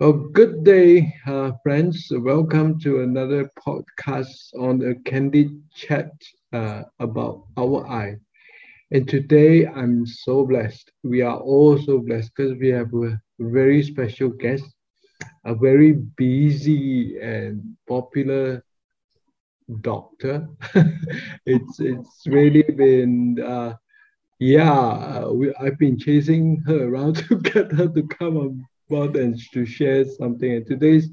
Well, good day, uh, friends. Welcome to another podcast on a candid chat uh, about our eye. And today I'm so blessed. We are all so blessed because we have a very special guest, a very busy and popular doctor. it's it's really been uh, yeah. We, I've been chasing her around to get her to come on board and to share something. And today's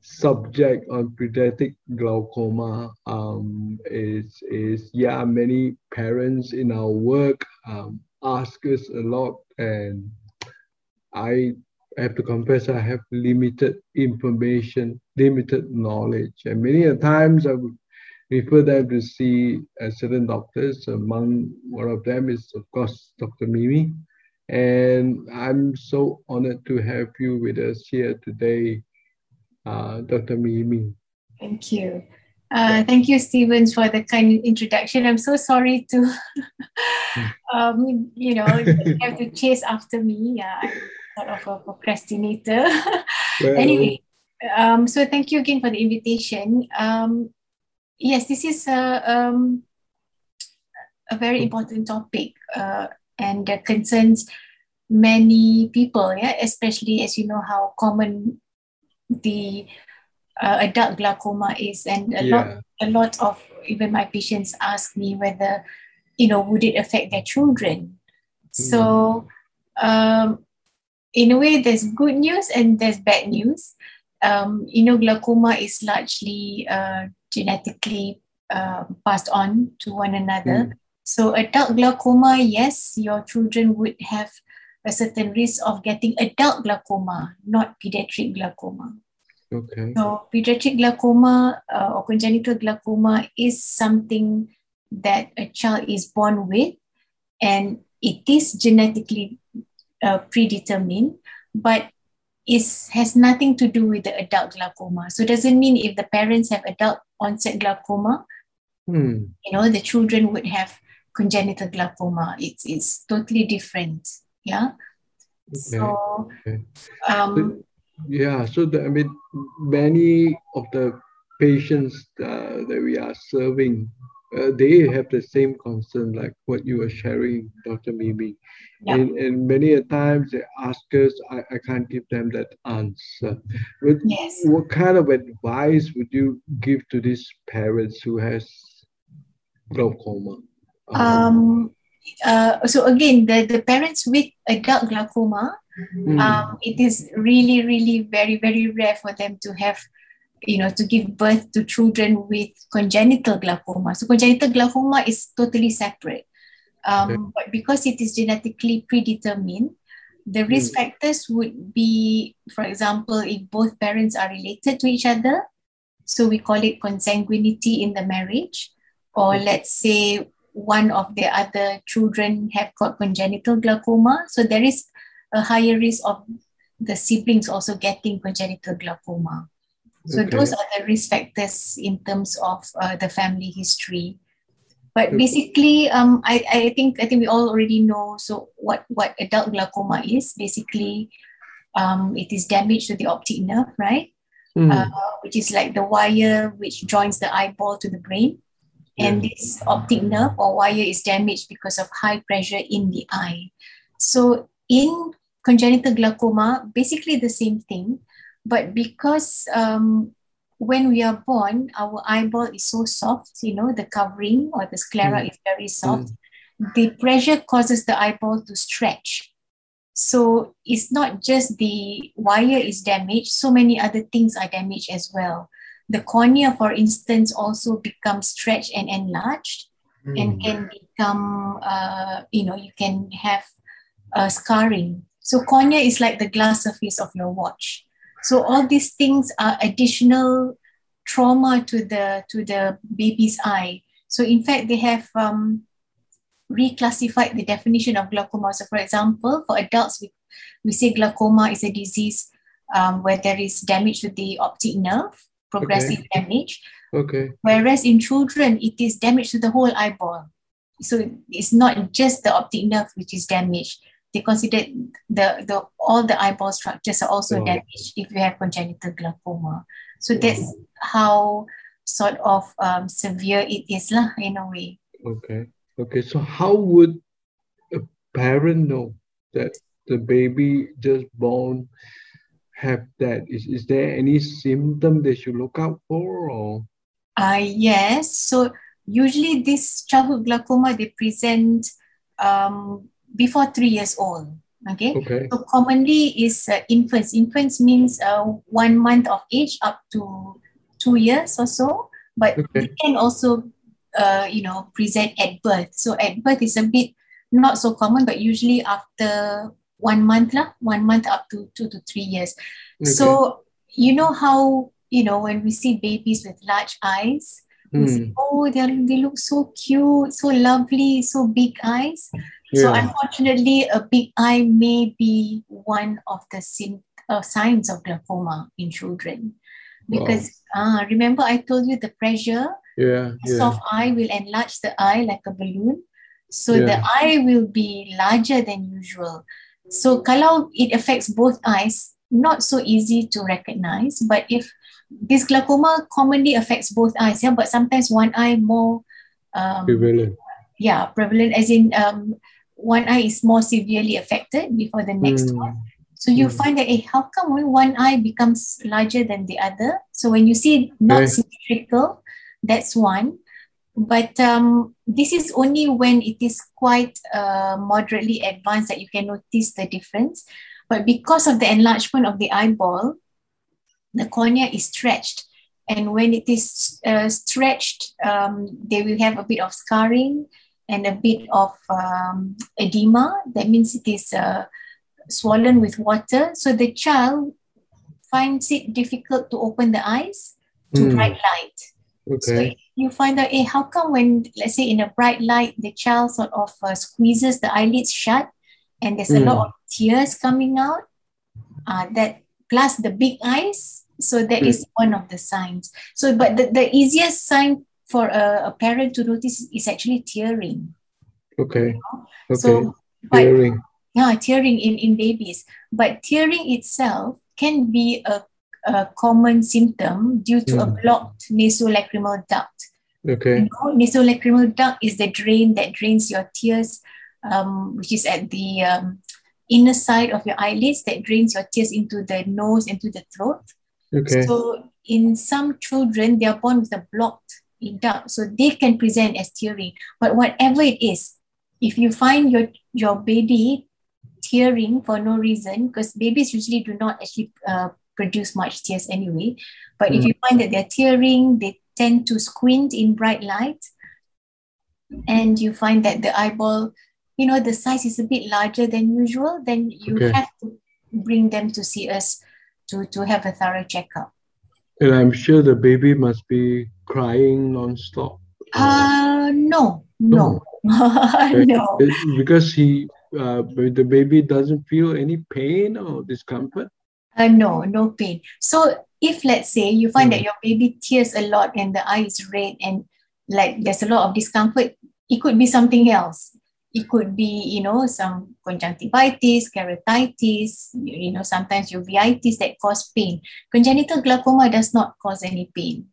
subject on pediatric glaucoma um, is is yeah. Many parents in our work um, ask us a lot, and I have to confess I have limited information, limited knowledge, and many times I would refer them to see uh, certain doctors. Among one of them is of course Dr. Mimi, and I'm so honored to have you with us here today, uh, Dr. Mimi. Thank you. Uh, thank you, Stevens, for the kind introduction. I'm so sorry to, um, you know, have to chase after me. Yeah, I'm sort of a procrastinator. Well, anyway, um, so thank you again for the invitation. Um, yes, this is a, um, a very important topic. Uh, and that concerns many people, yeah, especially as you know how common the uh, adult glaucoma is, and a yeah. lot, a lot of even my patients ask me whether, you know, would it affect their children? Mm. So, um, in a way, there's good news and there's bad news. Um, you know, glaucoma is largely uh, genetically uh, passed on to one another. Mm. So adult glaucoma, yes, your children would have a certain risk of getting adult glaucoma, not pediatric glaucoma. Okay. So pediatric glaucoma uh, or congenital glaucoma is something that a child is born with, and it is genetically uh, predetermined, but it has nothing to do with the adult glaucoma. So it doesn't mean if the parents have adult onset glaucoma, hmm. you know, the children would have congenital glaucoma. It's it's totally different. Yeah. Okay. So, okay. Um, yeah. So the, I mean, many of the patients uh, that we are serving, uh, they have the same concern like what you were sharing, Dr. Mimi. Yeah. And, and many a times they ask us, I, I can't give them that answer. But yes. what kind of advice would you give to these parents who has glaucoma? Um, uh, so again, the, the parents with adult glaucoma, mm. um, it is really, really very, very rare for them to have, you know, to give birth to children with congenital glaucoma. So congenital glaucoma is totally separate. Um, okay. But because it is genetically predetermined, the risk mm. factors would be, for example, if both parents are related to each other. So we call it consanguinity in the marriage. Or let's say one of the other children have got congenital glaucoma. So there is a higher risk of the siblings also getting congenital glaucoma. So okay. those are the risk factors in terms of uh, the family history. But okay. basically, um, I, I think I think we all already know. So what what adult glaucoma is basically, um, it is damage to the optic nerve, right? Mm. Uh, which is like the wire which joins the eyeball to the brain and this optic nerve or wire is damaged because of high pressure in the eye. So in congenital glaucoma, basically the same thing, but because um, when we are born, our eyeball is so soft, you know, the covering or the sclera mm. is very soft. Mm. The pressure causes the eyeball to stretch. So it's not just the wire is damaged, so many other things are damaged as well. The cornea, for instance, also becomes stretched and enlarged mm. and can become, uh, you know, you can have uh, scarring. So cornea is like the glass surface of your watch. So all these things are additional trauma to the to the baby's eye. So in fact, they have um, reclassified the definition of glaucoma. So for example, for adults, we, we say glaucoma is a disease um, where there is damage to the optic nerve progressive okay. damage. Okay. Whereas in children, it is damage to the whole eyeball. So it's not just the optic nerve which is damaged. they consider the, the all the eyeball structures are also Oh. damaged if you have congenital glaucoma. So that's how sort of um, severe it is lah in a way. Okay. Okay. So how would a parent know that the baby just born have that? Is, is there any symptom they should look out for or? Uh, yes. So usually this childhood glaucoma they present um, before three years old. Okay. Okay. So commonly is uh, infants. Infants means uh, one month of age up to two years or so. But Okay. they can also, uh, you know, present at birth. So at birth is a bit not so common, but usually after one month lah, one month up to two to three years. So you know how you know when we see babies with large eyes, we say, Hmm. oh, they are, they look so cute, so lovely, so big eyes. So unfortunately, a big eye may be one of the sim- uh, signs of glaucoma in children. Because ah, remember I told you the pressure, Yeah. Yeah. soft eye will enlarge the eye like a balloon. So the eye will be larger than usual. So kalau it affects both eyes, not so easy to recognize. But if this glaucoma commonly affects both eyes, yeah, but sometimes one eye more um, Prevalent. yeah, prevalent as in um, one eye is more severely affected before the next Hmm. one. So you Mm. find that eh, how come when one eye becomes larger than the other? So when you see not Okay. symmetrical, that's one. But um, this is only when it is quite uh, moderately advanced that you can notice the difference. But because of the enlargement of the eyeball, the cornea is stretched. And when it is uh, stretched, um, they will have a bit of scarring and a bit of um, edema. That means it is uh, swollen with water. So the child finds it difficult to open the eyes to Hmm. bright light. So Okay. if you find out, eh, how come when, let's say, in a bright light, the child sort of uh, squeezes the eyelids shut and there's a Mm. lot of tears coming out, uh, that plus the big eyes. So that Mm. is one of the signs. So, but the, the easiest sign for a, a parent to notice is actually tearing. Okay. Okay. So, but Hearing. yeah, tearing in, in babies. But tearing itself can be a, a common symptom due to a Mm. blocked nasolacrimal duct. Okay. You know, nasolacrimal duct is the drain that drains your tears, um, which is at the um, inner side of your eyelids that drains your tears into the nose, and to the throat. Okay. So in some children, they are born with a blocked duct, so they can present as tearing. But whatever it is, if you find your your baby tearing for no reason, because babies usually do not actually uh, produce much tears anyway. But if Mm. you find that they're tearing, they tend to squint in bright light, and you find that the eyeball, you know, the size is a bit larger than usual, then you Okay. have to bring them to see us to, to have a thorough checkup. And I'm sure the baby must be crying non-stop. Uh, no, no, Okay. no. Because he, uh, the baby doesn't feel any pain or discomfort. Uh, no, no pain. So if let's say you find that Mm. your baby tears a lot and the eye is red and like there's a lot of discomfort, it could be something else. It could be, you know, some conjunctivitis, keratitis, you, you know, sometimes uveitis that cause pain. Congenital glaucoma does not cause any pain.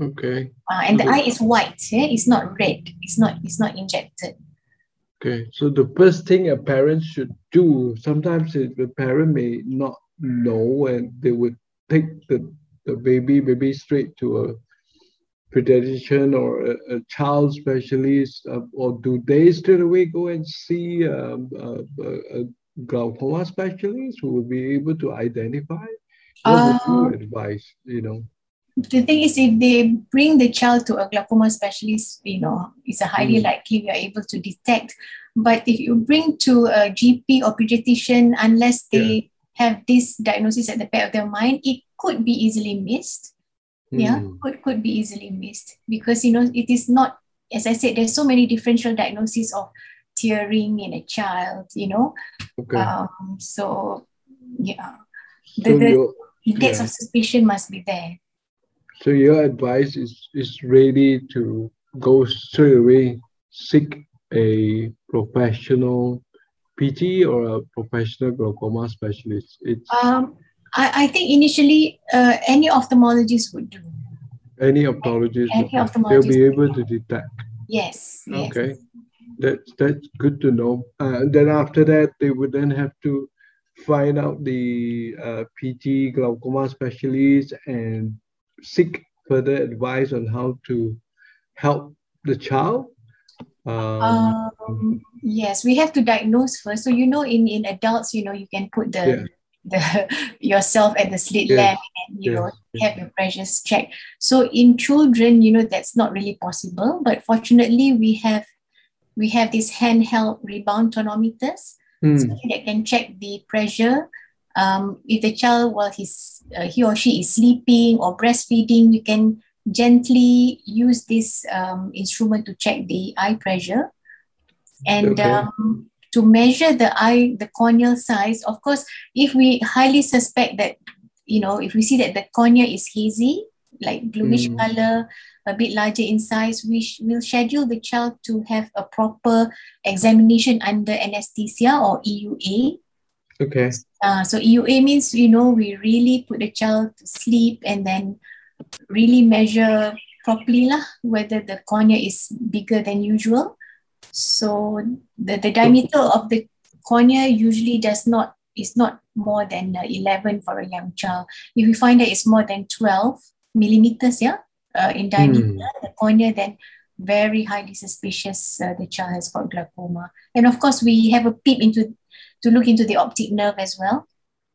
Okay. Uh, and the eye is white, yeah? it's not red, it's not, it's not injected. Okay. So the first thing a parent should do, sometimes the parent may not know and they would take the, the baby maybe straight to a pediatrician or a, a child specialist, uh, or do they straight away go and see um, a, a, a glaucoma specialist who will be able to identify? What would Uh, you advise? You know, the thing is if they bring the child to a glaucoma specialist you know it's a highly Mm. likely we are able to detect but if you bring to a gp or pediatrician unless they have this diagnosis at the back of their mind it could be easily missed yeah Hmm. could, could be easily missed because you know it is not as i said there's so many differential diagnoses of tearing in a child you know Okay. um, so yeah so the- the- your index Yeah. of suspicion must be there so your advice is is really to go straight away seek a professional PT or a professional glaucoma specialist? It's um, I, I think initially uh, any ophthalmologist would do. Any ophthalmologist, any ophthalmologist they'll be able to detect. Yes. Okay, yes. that's that's good to know. Uh, then after that, they would then have to find out the uh, PT glaucoma specialist and seek further advice on how to help the child. Um, um, yes, we have to diagnose first. So you know, in in adults, you know, you can put the yeah the yourself at the slit yes. lamp and you yes. know have your pressures checked so in children you know that's not really possible but fortunately we have we have these handheld rebound tonometers mm. so that can check the pressure um, if the child while he's uh, he or she is sleeping or breastfeeding you can gently use this um, instrument to check the eye pressure and okay. um, to measure the eye, the corneal size, of course, if we highly suspect that, you know, if we see that the cornea is hazy, like bluish mm. color, a bit larger in size, we sh- will schedule the child to have a proper examination under anesthesia or EUA. Okay. Uh, so EUA means, you know, we really put the child to sleep and then really measure properly lah, whether the cornea is bigger than usual. So the, the diameter of the cornea usually does not is not more than uh, 11 for a young child. If we find that it's more than 12 millimeters, yeah, uh, in diameter, mm. the cornea, then very highly suspicious uh, the child has got glaucoma. And of course, we have a peep into to look into the optic nerve as well.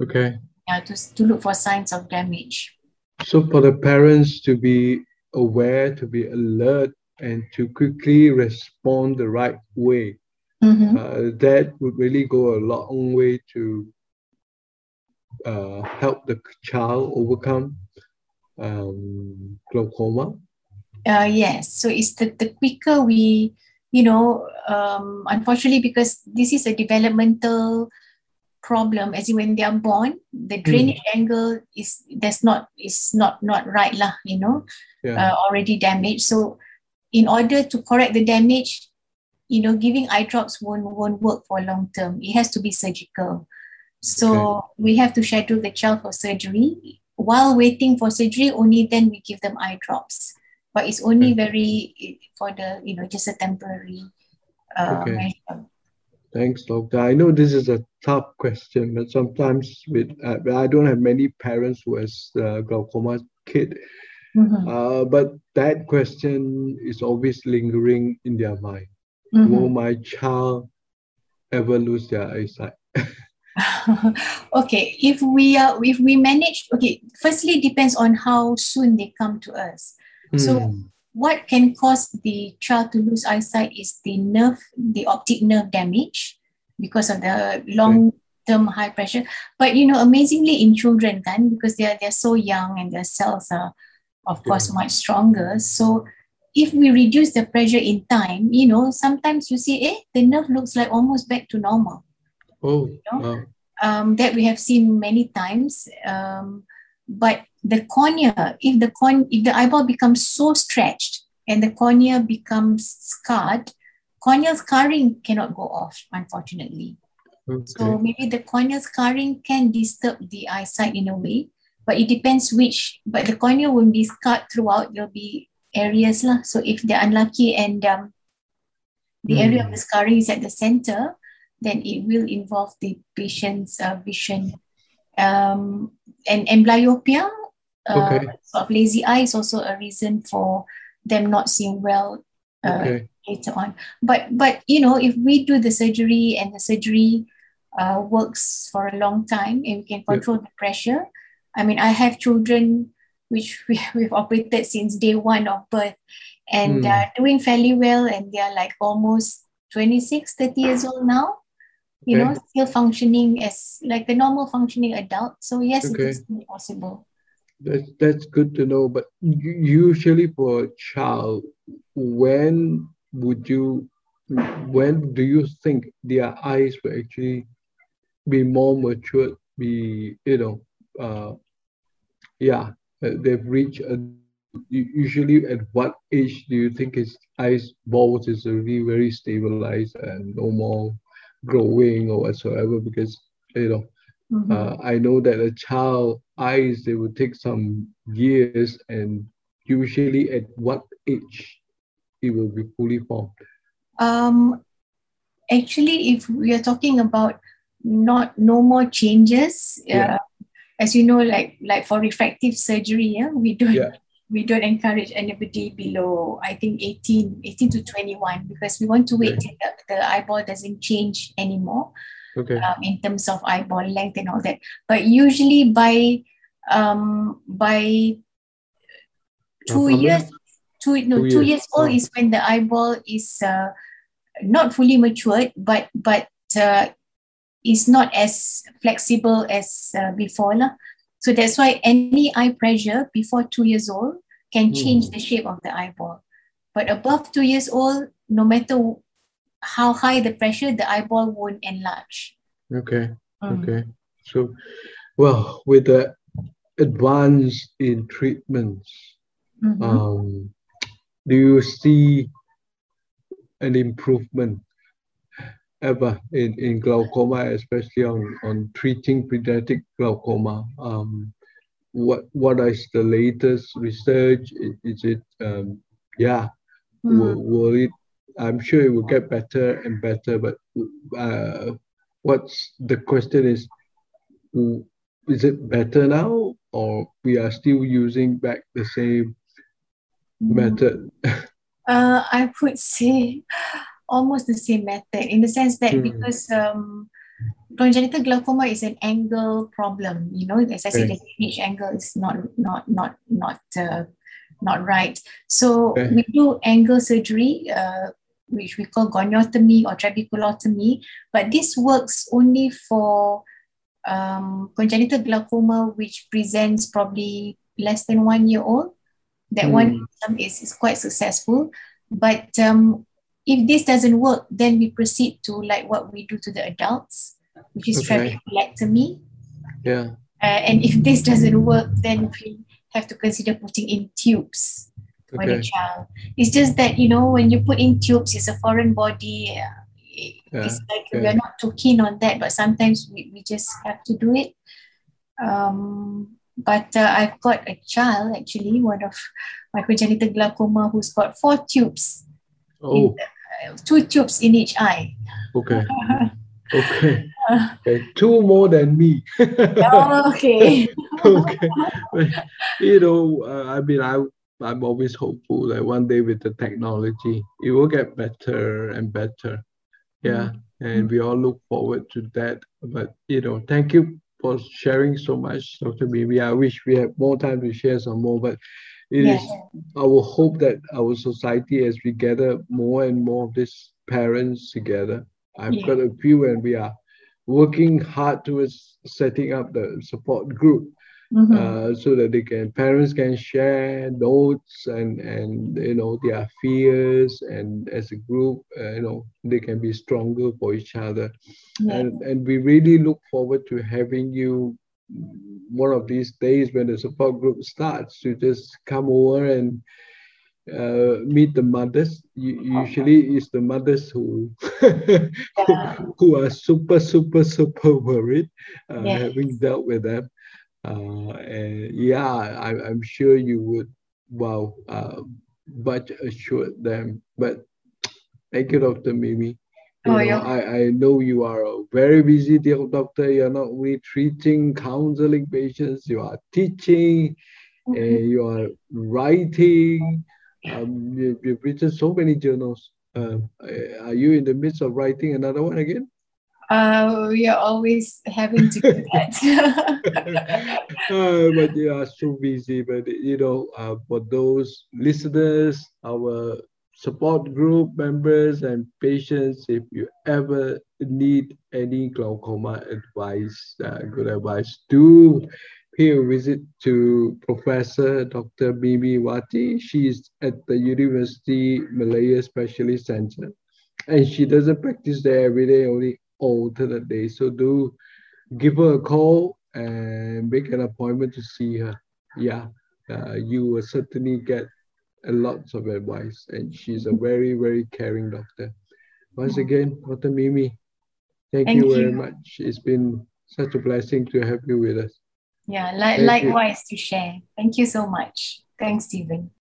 Okay. Yeah, to, to look for signs of damage. So for the parents to be aware, to be alert and to quickly respond the right way. Mm-hmm. Uh, that would really go a long way to uh, help the child overcome um, glaucoma. Uh, yes, so it's the, the quicker we, you know, um, unfortunately, because this is a developmental problem, as in when they are born, the drainage mm. angle is that's not is not not right lah, you know, yeah. uh, already damaged. So in order to correct the damage, you know, giving eye drops won't, won't work for long term. It has to be surgical. So okay. we have to schedule the child for surgery. While waiting for surgery, only then we give them eye drops. But it's only okay. very for the, you know, just a temporary uh, okay. measure. Thanks, doctor. I know this is a tough question, but sometimes with uh, I don't have many parents who has uh, glaucoma kid. Mm-hmm. Uh, but that question is always lingering in their mind. Mm-hmm. Will my child ever lose their eyesight? okay, if we are if we manage okay, firstly depends on how soon they come to us. Mm. So hmm. What can cause the child to lose eyesight is the nerve, the optic nerve damage because of the long term high pressure. But you know, amazingly in children, then because they are they're so young and their cells are of course much stronger so if we reduce the pressure in time you know sometimes you see eh the nerve looks like almost back to normal oh you know? wow. um, that we have seen many times um, but the cornea if the corn if the eyeball becomes so stretched and the cornea becomes scarred corneal scarring cannot go off unfortunately okay. so maybe the corneal scarring can disturb the eyesight in a way but it depends which but the cornea won't be scarred throughout there'll be areas lah. so if they're unlucky and um, the mm. area of the scarring is at the center then it will involve the patient's uh, vision um, and amblyopia uh, okay. sort of lazy eye is also a reason for them not seeing well uh, okay. later on but but you know if we do the surgery and the surgery uh, works for a long time and we can control yep. the pressure I mean, I have children which we, we've operated since day one of birth and mm. uh, doing fairly well. And they're like almost 26, 30 years old now, you okay. know, still functioning as like the normal functioning adult. So, yes, okay. it is possible. That's, that's good to know. But usually for a child, when would you, when do you think their eyes will actually be more mature, be, you know, uh, yeah, uh, they've reached a, usually at what age do you think his eyes balls is already very stabilized and no more growing or whatsoever because you know mm-hmm. uh, I know that a child eyes they will take some years and usually at what age it will be fully formed. Um, actually, if we are talking about not no more changes, yeah. uh, as you know, like like for refractive surgery, yeah, we don't yeah we don't encourage anybody below i think 18 18 to 21 because we want to wait okay. till the, the, eyeball doesn't change anymore okay um, in terms of eyeball length and all that but usually by um by two years two no two, two years, years old oh. is when the eyeball is uh, not fully matured but but uh, is not as flexible as uh, before lah. So that's why any eye pressure before two years old can hmm. change mm. the shape of the eyeball. But above two years old, no matter how high the pressure, the eyeball won't enlarge. Okay. Mm. Okay. So, well, with the advance in treatments, mm-hmm. um, do you see an improvement ever in, in glaucoma, especially on, on treating pediatric glaucoma. Um, what what is the latest research? Is, it um, yeah? Mm. Will, will it? I'm sure it will get better and better. But uh, what's the question is? Is it better now, or we are still using back the same mm. method? uh, I would say almost the same method in the sense that mm. because um, congenital glaucoma is an angle problem. You know, as I said, the image angle is not not not not uh, not right. So okay. we do angle surgery, uh, which we call goniotomy or trabeculotomy, but this works only for um, congenital glaucoma, which presents probably less than one year old. That mm. one is, is quite successful. But um, if this doesn't work, then we proceed to like what we do to the adults, which is okay. trabeculectomy. Yeah. Uh, and if this doesn't work, then we have to consider putting in tubes for okay. the child. It's just that you know when you put in tubes, it's a foreign body. Uh, it's like yeah. we're not too keen on that, but sometimes we, we just have to do it. Um, but uh, I've got a child actually, one of my congenital glaucoma, who's got four tubes oh. in, two tubes in each eye. Okay. Okay. okay. Two more than me. oh, okay. okay. you know, uh, I mean, I I'm always hopeful that one day with the technology, it will get better and better. Yeah. Mm-hmm. And we all look forward to that. But, you know, thank you for sharing so much, Dr. Mimi. I wish we had more time to share some more, but it yeah. is our hope that our society, as we gather more and more of these parents together, I've yeah. got a few, and we are working hard towards setting up the support group. Mm-hmm. Uh, so that they can parents can share notes and and you know their fears and as a group uh, you know they can be stronger for each other yeah. and and we really look forward to having you one of these days when the support group starts to just come over and uh, meet the mothers. usually, it's the mothers who yeah. who are super, super, super worried, uh, having dealt with them. Uh, and yeah, I, am sure you would, wow, uh, but assure them. But thank you, Dr. Mimi. You oh, know, yeah. I, I know you are a very busy doctor. You're not only treating, counseling patients, you are teaching, mm-hmm. and you are writing. Um, you, have written so many journals. Uh, are you in the midst of writing another one again? Uh, we are always having to do that. uh, but you are so busy. But you know, uh, for those listeners, our support group members and patients if you ever need any glaucoma advice, uh, good advice, do pay a visit to Professor Dr. Mimiwati. She's at the University Malaya Specialist Center. And she doesn't practice there every day, only alternate days. So do give her a call and make an appointment to see her. Yeah, uh, you will certainly get lots of advice, and she's a very, very caring doctor. Once again, Dr. Mimi, Thank, Thank you, you very much. It's been such a blessing to have you with us. Yeah, li- likewise you. to share. Thank you so much. Thanks, Stephen.